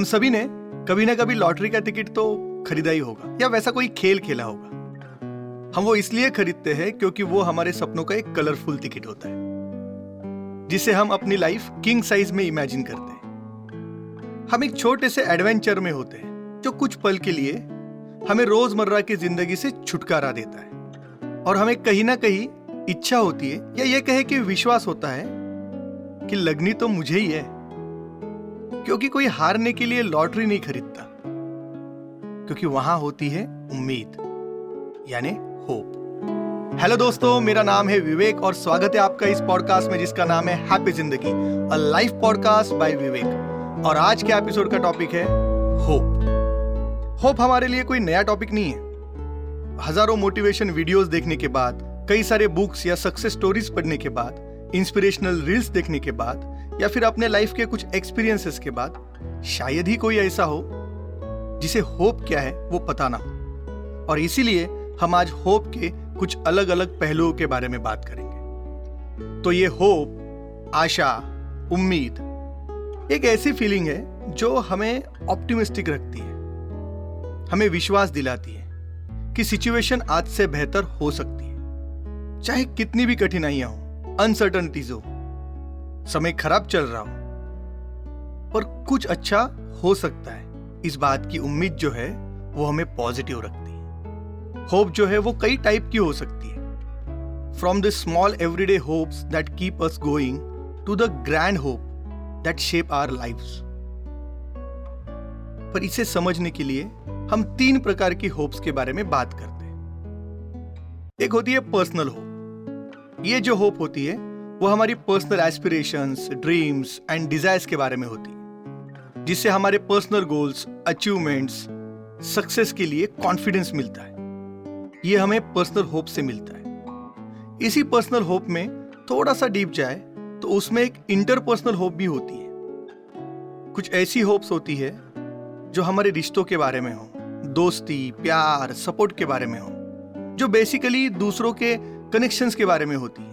हम सभी ने कभी ना कभी लॉटरी का टिकट तो खरीदा ही होगा, या वैसा कोई खेल खेला होगा। हम वो इसलिए खरीदते हैं क्योंकि वो हमारे सपनों का एक कलरफुल टिकट होता है, जिसे हम अपनी लाइफ किंग साइज़ में इमेजिन करते हैं। हम एक छोटे से एडवेंचर में होते हैं, जो कुछ पल के लिए हमें रोज़मर्रा की ज़िंदगी से छुटकारा देता है। और हमें कहीं ना कहीं इच्छा होती है, या ये कहे कि विश्वास होता है कि लगनी तो मुझे ही है। क्योंकि कोई हारने के लिए लॉटरी नहीं खरीदता। क्योंकि वहाँ होती है उम्मीद, यानी होप। हेलो दोस्तों, मेरा नाम है विवेक और स्वागत है आपका इस पॉडकास्ट में जिसका नाम है हैप्पी ज़िंदगी, a life podcast by Vivek. और आज के एपिसोड का टॉपिक है होप। होप हमारे लिए कोई नया टॉपिक नहीं है। हज़ारों मोटिवेशन वीडियोस देखने के बाद, कई सारे बुक्स या सक्सेस स्टोरीज पढ़ने के बाद, इंस्पिरेशनल रील्स देखने के बाद या फिर अपने लाइफ के कुछ एक्सपीरियंसेस के बाद, शायद ही कोई ऐसा हो, जिसे होप क्या है, वो पता ना हो। और इसीलिए हम आज होप के कुछ अलग अलग पहलुओं के बारे में बात करेंगे। तो ये होप आशा, उम्मीद, एक ऐसी फीलिंग है जो हमें ऑप्टिमिस्टिक रखती है, हमें विश्वास दिलाती है कि सिचुएशन आज से बेहतर हो सकती है, चाहे कितनी भी कठिनाइयाँ हो अनसर्टनिटीज हो। समय खराब चल रहा हो। पर कुछ अच्छा हो सकता है। इस बात की उम्मीद जो है, वो हमें पॉजिटिव रखती है। होप जो है, वो कई टाइप की हो सकती है। From the small everyday hopes that keep us going to the grand hope that shape our life पर इसे समझने के लिए हम तीन प्रकार की होप्स के बारे में बात करते हैं। एक होती है पर्सनल होप ये जो होप होती है वो हमारी personal aspirations dreams and desires के बारे में होती जिससे हमारे पर्सनल गोल्स अचीवमेंट्स सक्सेस के लिए कॉन्फिडेंस मिलता है। ये हमें पर्सनल होप से मिलता है। इसी पर्सनल होप में थोड़ा सा डीप जाए तो उसमें एक इंटरपर्सनल होप भी होती है। कुछ ऐसी होप्स होती है, जो हमारे रिश्तों के बारे में हो, दोस्ती, प्यार सपोर्ट के बारे में हो, जो बेसिकली दूसरों के कनेक्शंस के बारे में होती है।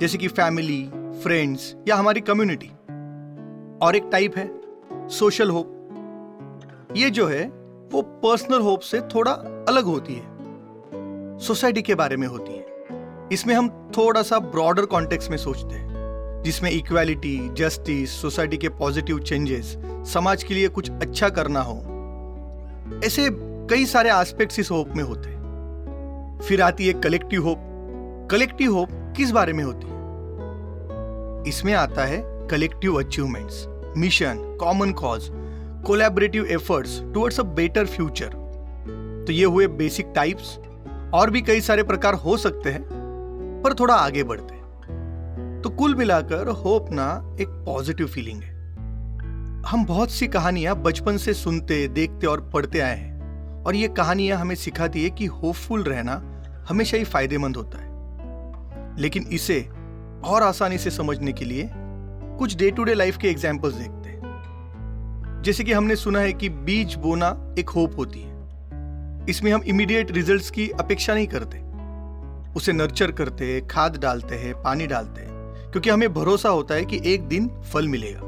जैसे कि फैमिली फ्रेंड्स या हमारी कम्युनिटी और एक टाइप है सोशल होप ये जो है, वो पर्सनल होप से थोड़ा अलग होती है. सोसाइटी के बारे में होती है. इसमें हम थोड़ा सा ब्रॉडर कॉन्टेक्स्ट में सोचते हैं, जिसमें इक्वालिटी जस्टिस सोसाइटी के पॉजिटिव चेंजेस समाज के लिए कुछ अच्छा करना हो. ऐसे कई सारे एस्पेक्ट्स इस होप में होते हैं. फिर आती है कलेक्टिव होप कलेक्टिव होप किस बारे में होती है? इसमें आता है collective achievements mission common cause collaborative efforts towards a better future तो ये हुए बेसिक टाइप्स और भी कई सारे प्रकार हो सकते हैं, पर थोड़ा आगे बढ़ते हैं। तो कुल मिलाकर होप ना एक पॉजिटिव फीलिंग है। हम बहुत सी कहानियाँ बचपन से सुनते, देखते और पढ़ते आए हैं, और ये कहानियाँ हमें सिखाती है कि होपफुल रहना हमेशा ही फ़ायदेमंद होता है। लेकिन इसे और आसानी से समझने के लिए कुछ डे टू डे लाइफ के एग्जाम्पल्स देखते हैं। जैसे कि हमने सुना है कि बीज बोना एक होप होती है। इसमें हम इमीडिएट रिजल्ट्स की अपेक्षा नहीं करते। उसे नर्चर करते हैं, खाद डालते हैं, पानी डालते हैं, क्योंकि हमें भरोसा होता है कि एक दिन फल मिलेगा।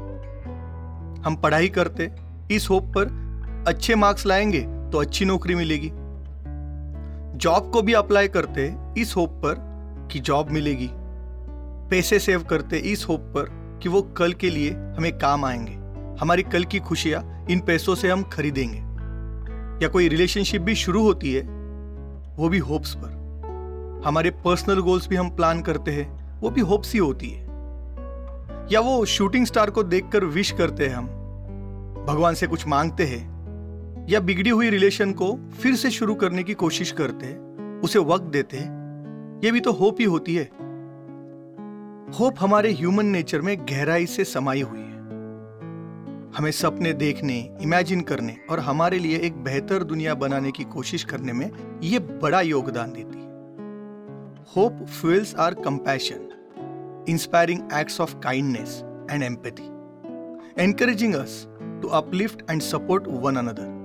हम पढ़ाई करते, इस होप पर अच्छे मार्क्स लाएँगे तो अच्छी नौकरी मिलेगी। जॉब को भी अप्लाई करते, इस होप पर कि जॉब मिलेगी। पैसे सेव करते इस होप पर कि वो कल के लिए हमें काम आएँगे। हमारी कल की खुशियाँ इन पैसों से हम खरीदेंगे। या कोई रिलेशनशिप भी शुरू होती है, वो भी होप्स पर। हमारे पर्सनल गोल्स भी हम प्लान करते हैं, वो भी होप्स ही होती है। या वो शूटिंग स्टार को देखकर विश करते हैं हम। भगवान से कुछ मांगते हैं, या बिगड़ी हुई रिलेशन को फिर से शुरू करने की कोशिश करते हैं, उसे वक्त देते हैं ये भी तो होप ही होती है। होप हमारे ह्यूमन नेचर में गहराई से समाई हुई है। हमें सपने देखने, इमेजिन करने और हमारे लिए एक बेहतर दुनिया बनाने की कोशिश करने में यह बड़ा योगदान देती है। Hope fuels our compassion inspiring acts of kindness and empathy encouraging us to uplift and support one another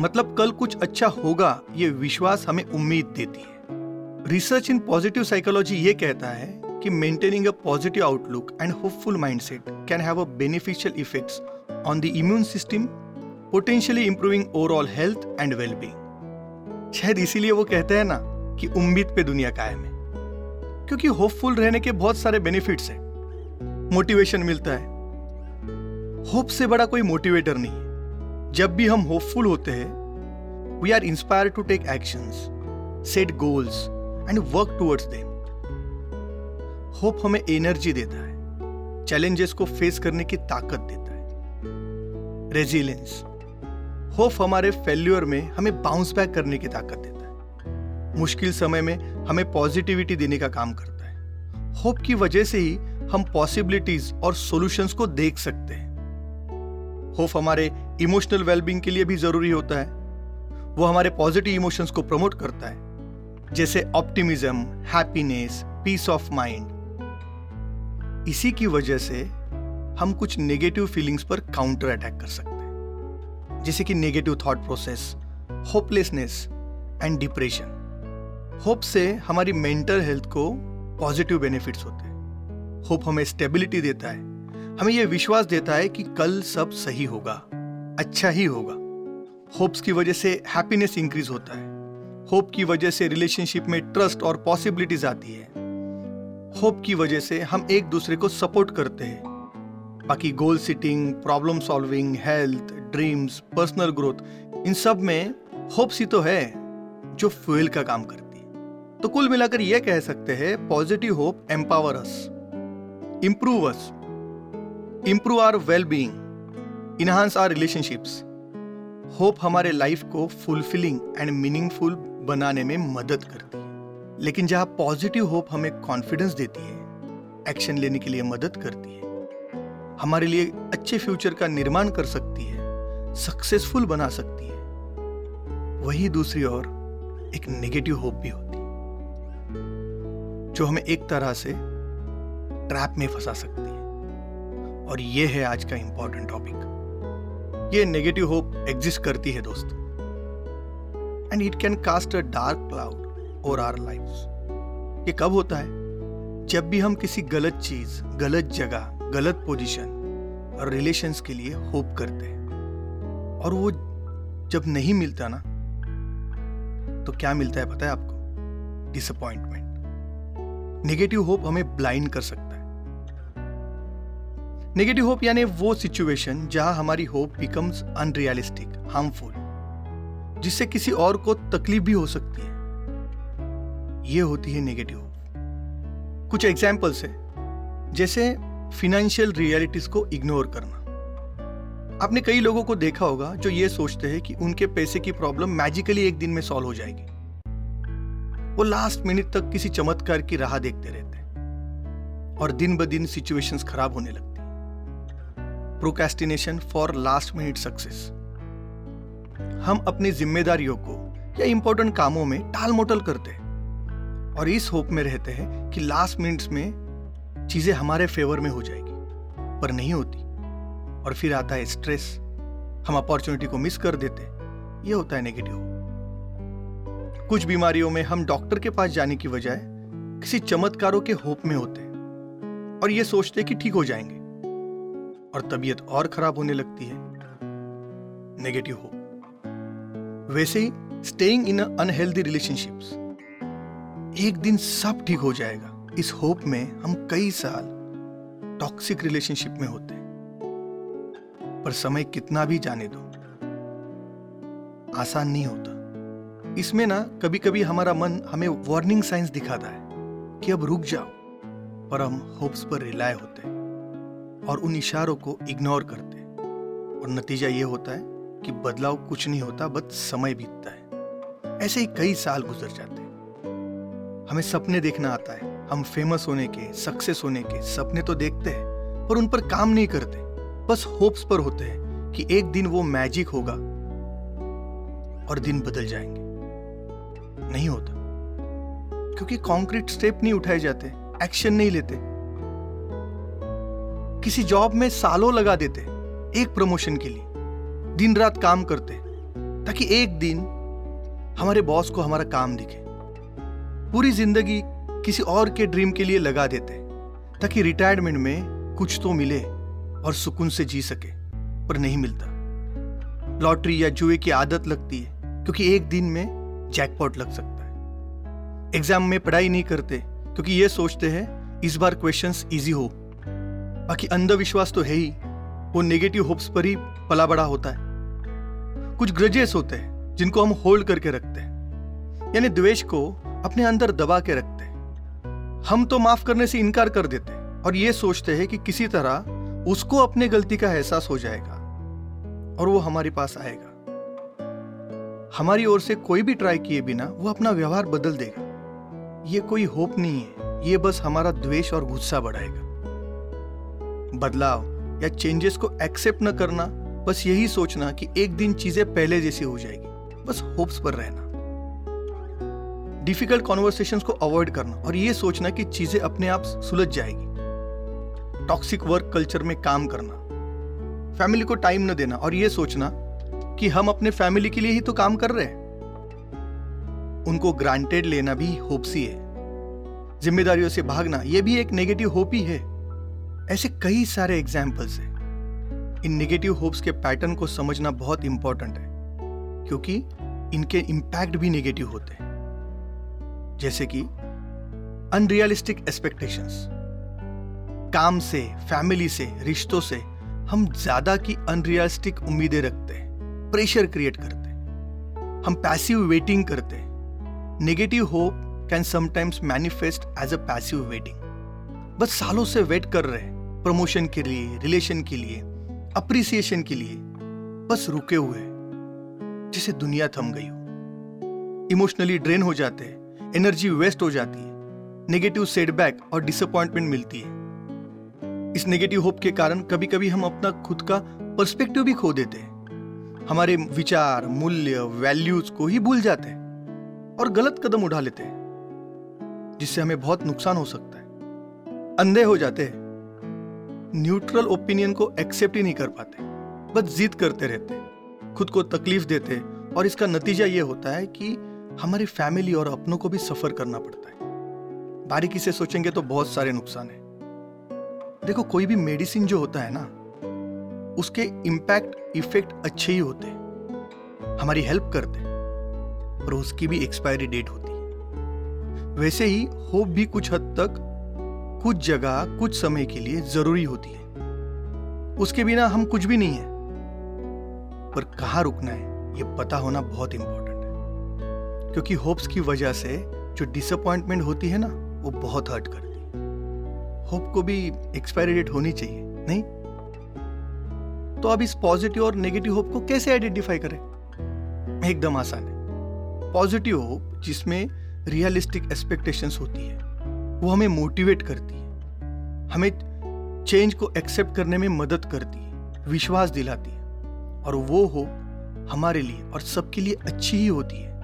मतलब कल कुछ अच्छा होगा, ये विश्वास हमें उम्मीद देती है। रिसर्च इन पॉजिटिव साइकोलॉजी ये कहता है कि maintaining a positive outlook and hopeful mindset can have a beneficial effects on the immune system potentially improving overall health and wellbeing शायद इसीलिए वो कहते हैं ना कि उम्मीद पे दुनिया कायम है। क्योंकि होपफुल रहने के बहुत सारे बेनिफिट्स हैं। मोटिवेशन मिलता है। होप से बड़ा कोई मोटिवेटर नहीं जब भी हम होपफुल होते हैं we are inspire to take action set goals and work towards them hope हमें एनर्जी देता है चैलेंजेस को फेस करने की ताकत देता है. रेजिलेंस होप हमारे फेल्यूर में हमें बाउंस बैक करने की ताकत देता है. मुश्किल समय में हमें पॉजिटिविटी देने का काम करता है. होप की वजह से ही हम पॉसिबिलिटीज और सॉल्यूशंस को देख सकते हैं. होप हमारे इमोशनल वेलबींग के लिए भी ज़रूरी होता है. वो हमारे पॉजिटिव इमोशंस को प्रमोट करता है. जैसे optimism happiness peace of mind इसी की वजह से हम कुछ नेगेटिव फीलिंग्स पर काउंटर अटैक कर सकते हैं। जैसे कि negative thought process hopelessness and depression hope से हमारी मेंटल हेल्थ को पॉजिटिव बेनिफिट्स होते हैं। होप हमें स्टेबिलिटी देता है। हमें यह विश्वास देता है कि कल सब सही होगा अच्छा ही होगा। होप्स की वजह से हैप्पीनेस इंक्रीज होता है। होप की वजह से रिलेशनशिप में ट्रस्ट और पॉसिबिलिटीज आती है। होप की वजह से हम एक दूसरे को सपोर्ट करते हैं। बाकी goal setting problem solving health dreams personal growth इन सब में होप्स ही तो है जो फ्यूल का काम करती है। तो कुल मिलाकर यह कह सकते हैं positive hope empower us improve us, improve our well-being, enhance our relationships. Hope हमारे लाइफ को फुलफिलिंग एंड मीनिंगफुल बनाने में मदद करती है। लेकिन जहाँ पॉजिटिव होप हमें कॉन्फिडेंस देती है एक्शन लेने के लिए मदद करती है। हमारे लिए अच्छे फ्यूचर का निर्माण कर सकती है सक्सेसफुल बना सकती है। वही दूसरी ओर एक नेगेटिव होप भी होती है, जो हमें एक तरह से ट्रैप में फंसा सकती है। और यह है आज का इंपॉर्टेंट टॉपिक ये नेगेटिव होप एग्जिस्ट करती है दोस्तों। And it can cast a dark cloud over our life ये कब होता है? जब भी हम किसी गलत चीज़, गलत जगह, गलत पोजीशन और रिलेशंस के लिए होप करते हैं। और वो जब नहीं मिलता ना तो क्या मिलता है पता है आपको? डिसअपॉइंटमेंट नेगेटिव होप हमें ब्लाइंड कर सकता है। नेगेटिव होप यानी वो सिचुएशन जहाँ हमारी होप बिकम्स अनरियलिस्टिक हार्मफुल जिससे किसी और को तकलीफ़ भी हो सकती है। ये होती है नेगेटिव कुछ एग्जाम्पल्स है, जैसे फिनेंशियल रियलिटीज को इग्नोर करना। आपने कई लोगों को देखा होगा जो ये सोचते हैं कि उनके पैसे की प्रॉब्लम मैजिकली एक दिन में सॉल्व हो जाएगी। वो लास्ट मिनट तक किसी चमत्कार की राह देखते रहते हैं और दिन ब दिन सिचुएशंस खराब होने लगती procrastination for last minute success हम अपनी जिम्मेदारियों को या इंपॉर्टेंट कामों में टाल मोटल करते हैं और इस होप में रहते हैं कि लास्ट मिनट्स में चीज़ें हमारे फेवर में हो जाएगी, पर नहीं होती। और फिर आता है स्ट्रेस हम अपॉर्चुनिटी को मिस कर देते ये होता है नेगेटिव कुछ बीमारियों में हम डॉक्टर के पास जाने की बजाय किसी चमत्कारों के होप में होते हैं और ये सोचते कि ठीक हो जाएँगे। और तबीयत और खराब होने लगती है। नेगेटिव होप वैसे ही स्टेइंग इन अनहेल्दी रिलेशनशिप्स एक दिन सब ठीक हो जाएगा। इस होप में हम कई साल टॉक्सिक रिलेशनशिप में होते हैं। पर समय कितना भी जाने दो, आसान नहीं होता। इसमें ना कभी कभी हमारा मन हमें वार्निंग साइंस दिखाता है कि अब रुक जाओ पर हम होप्स पर रिलाय होते हैं और उन इशारों को इग्नोर करते हैं। और नतीजा ये होता है कि बदलाव कुछ नहीं होता, बस समय बीतता है। ऐसे ही कई साल गुजर जाते हैं। हमें सपने देखना आता है। हम फ़ेमस होने के सक्सेस होने के सपने तो देखते हैं, पर उन पर काम नहीं करते। बस होप्स पर होते हैं कि एक दिन वो मैजिक होगा और दिन बदल जाएँगे। नहीं होता। क्योंकि कॉन्क्रीट स्टेप नहीं उठाए जाते एक्शन नहीं लेते। किसी जॉब में सालों लगा देते, एक प्रमोशन के लिए। दिन रात काम करते ताकि एक दिन हमारे बॉस को हमारा काम दिखे। पूरी ज़िंदगी किसी और के ड्रीम के लिए लगा देते ताकि रिटायरमेंट में कुछ तो मिले और सुकून से जी सके, पर नहीं मिलता। लॉटरी या जुए की आदत लगती है, क्योंकि एक दिन में जैकपॉट लग सकता है। एग्ज़ाम में पढ़ाई नहीं करते, क्योंकि ये सोचते हैं, इस बार क्वेश्चंस इजी हो। बाकी अंधविश्वास तो है ही, वो नेगेटिव होप्स पर ही पला बड़ा होता है। कुछ ग्रजेस होते हैं, जिनको हम होल्ड करके रखते हैं। यानी द्वेष को अपने अंदर दबा के रखते हैं। हम तो माफ़ करने से इनकार कर देते हैं और ये सोचते हैं कि किसी तरह उसको अपने गलती का एहसास हो जाएगा और वो हमारे पास आएगा। हमारी ओर से कोई भी ट्राई किए बिना वो अपना व्यवहार बदल देगा। ये कोई होप नहीं है, ये बस हमारा द्वेष और गुस्सा बढ़ाएगा। बदलाव या चेंजेस को एक्सेप्ट न करना बस यही सोचना कि एक दिन चीज़ें पहले जैसी हो जाएगी। बस होप्स पर रहना। डिफ़िकल्ट कॉन्वर्सेशन को अवॉइड करना और ये सोचना कि चीज़ें अपने आप सुलझ जाएगी। टॉक्सिक वर्क कल्चर में काम करना। फैमिली को टाइम न देना और ये सोचना कि हम अपने फैमिली के लिए ही तो काम कर रहे हैं। उनको ग्रांटेड लेना भी होप्स ही है। जिम्मेदारियों से भागना यह भी एक नेगेटिव होप ही है। ऐसे कई सारे एग्जाम्पल्स हैं। इन नेगेटिव होप्स के पैटर्न को समझना बहुत इंपॉर्टेंट है, क्योंकि इनके इंपैक्ट भी नेगेटिव होते हैं। जैसे कि अनरियलिस्टिक एक्सपेक्टेशंस काम से फैमिली से, रिश्तों से हम ज़्यादा की अनरियलिस्टिक उम्मीदें रखते हैं प्रेशर क्रिएट करते हैं। हम पैसिव वेटिंग करते हैं। Negative hope can sometimes manifest as a passive waiting बस सालों से वेट कर रहे प्रमोशन के लिए रिलेशन के लिए। अप्रिसिएशन के लिए, बस रुके हुए जिसे दुनिया थम गई हो। इमोशनली ड्रेन हो जाते हैं एनर्जी वेस्ट हो जाती है नेगेटिव सेटबैक और डिसअपॉइंटमेंट मिलती है। इस नेगेटिव होप के कारण कभी कभी हम अपना खुद का पर्सपेक्टिव भी खो देते हैं। हमारे विचार, मूल्य वैल्यूज़ को ही भूल जाते हैं और गलत कदम उठा लेते हैं, जिससे हमें बहुत नुकसान हो सकता है। अंधे हो जाते हैं। न्यूट्रल ओपिनियन को एक्सेप्ट ही नहीं कर पाते, बस जिद करते रहते खुद को तकलीफ़ देते और इसका नतीजा यह होता है कि हमारी फैमिली और अपनों को भी सफ़र करना पड़ता है। बारीकी से सोचेंगे तो बहुत सारे नुकसान है। देखो, कोई भी मेडिसिन जो होता है ना, उसके इम्पैक्ट इफ़ेक्ट अच्छे ही होते हमारी हेल्प करते पर उसकी भी एक्सपायरी डेट होती है। वैसे ही होप भी कुछ हद तक कुछ जगह कुछ समय के लिए ज़रूरी होती है। उसके बिना हम कुछ भी नहीं है। पर कहा रुकना है, ये पता होना बहुत इंपॉर्टेंट है। क्योंकि होप्स की वजह से जो डिसअपॉइंटमेंट होती है ना, वो बहुत हर्ट करती है। होप को भी एक्सपायरी डेट होनी चाहिए, नहीं? तो अब इस पॉजिटिव और नेगेटिव होप को कैसे आइडेंटिफाई करें? एकदम आसान है। पॉजिटिव होप जिसमें रियलिस्टिक एक्सपेक्टेशंस होती है। वो हमें मोटिवेट करती है। हमें चेंज को एक्सेप्ट करने में मदद करती है, विश्वास दिलाती है। और वो होप हमारे लिए और सबके लिए अच्छी ही होती है।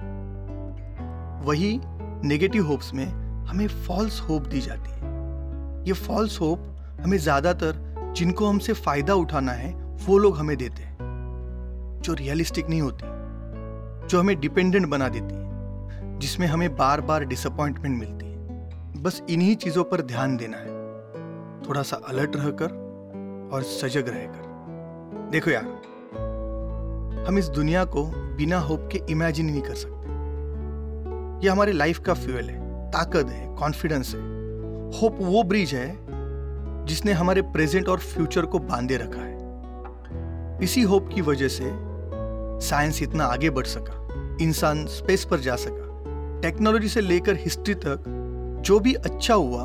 वही नेगेटिव होप्स में हमें फॉल्स होप दी जाती है। ये फॉल्स होप हमें ज़्यादातर जिनको हमसे फ़ायदा उठाना है, वो लोग हमें देते हैं, जो रियलिस्टिक नहीं होती, जो हमें डिपेंडेंट बना देती है, जिसमें हमें बार बार डिसअपॉइंटमेंट मिलती बस इन्हीं चीज़ों पर ध्यान देना है। थोड़ा सा अलर्ट रहकर और सजग रहकर। देखो यार, हम इस दुनिया को बिना होप के इमेजिन नहीं कर सकते। ये हमारे लाइफ का फ्यूल है, ताकत है कॉन्फिडेंस है। होप वो ब्रिज है जिसने हमारे प्रेजेंट और फ्यूचर को बांधे रखा है। इसी होप की वजह से साइंस इतना आगे बढ़ सका, इंसान स्पेस पर जा सका। टेक्नोलॉजी से लेकर हिस्ट्री तक जो भी अच्छा हुआ,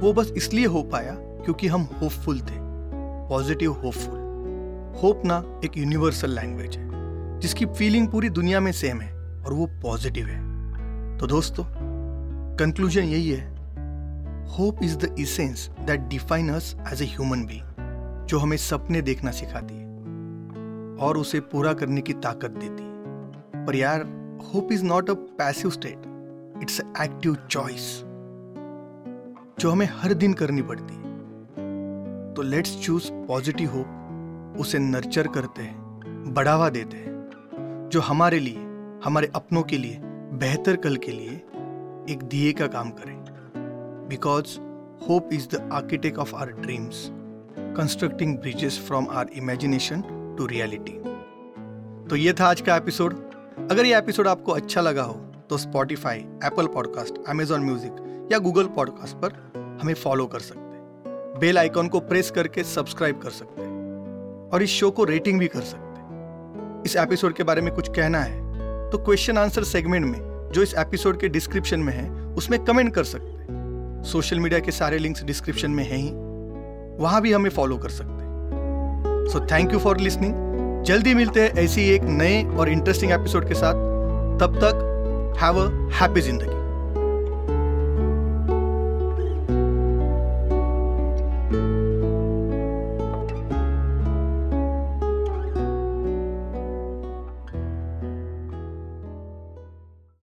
वो बस इसलिए हो पाया क्योंकि हम होपफुल थे। पॉजिटिव होपफुल होप ना एक यूनिवर्सल लैंग्वेज है, जिसकी फीलिंग पूरी दुनिया में सेम है और वो पॉजिटिव है। तो दोस्तों कंक्लूजन यही है। Hope is the essence that define us as a human being जो हमें सपने देखना सिखाती है और उसे पूरा करने की ताकत देती है। पर यार hope is not a passive state it's active choice जो हमें हर दिन करनी पड़ती है। तो लेट्स चूज़ पॉजिटिव होप उसे नर्चर करते हैं, बढ़ावा देते हैं, जो हमारे लिए, हमारे अपनों के लिए, बेहतर कल के लिए एक दिए का काम करें। Because hope is the architect of our dreams constructing bridges from our imagination to reality तो ये था आज का एपिसोड अगर ये एपिसोड आपको अच्छा लगा हो तो Spotify Apple podcast Amazon music या गूगल पॉडकास्ट पर हमें फॉलो कर सकते हैं। बेल आइकॉन को प्रेस करके सब्सक्राइब कर सकते हैं और इस शो को रेटिंग भी कर सकते हैं। इस एपिसोड के बारे में कुछ कहना है तो क्वेश्चन आंसर सेगमेंट में, जो इस एपिसोड के डिस्क्रिप्शन में है, उसमें कमेंट कर सकते हैं। सोशल मीडिया के सारे लिंक्स डिस्क्रिप्शन में हैं ही, वहाँ भी हमें फॉलो कर सकते हैं। So thank you for listening जल्दी मिलते हैं ऐसी एक नए और इंटरेस्टिंग एपिसोड के साथ। तब तक हैव अ हैप्पी ज़िंदगी।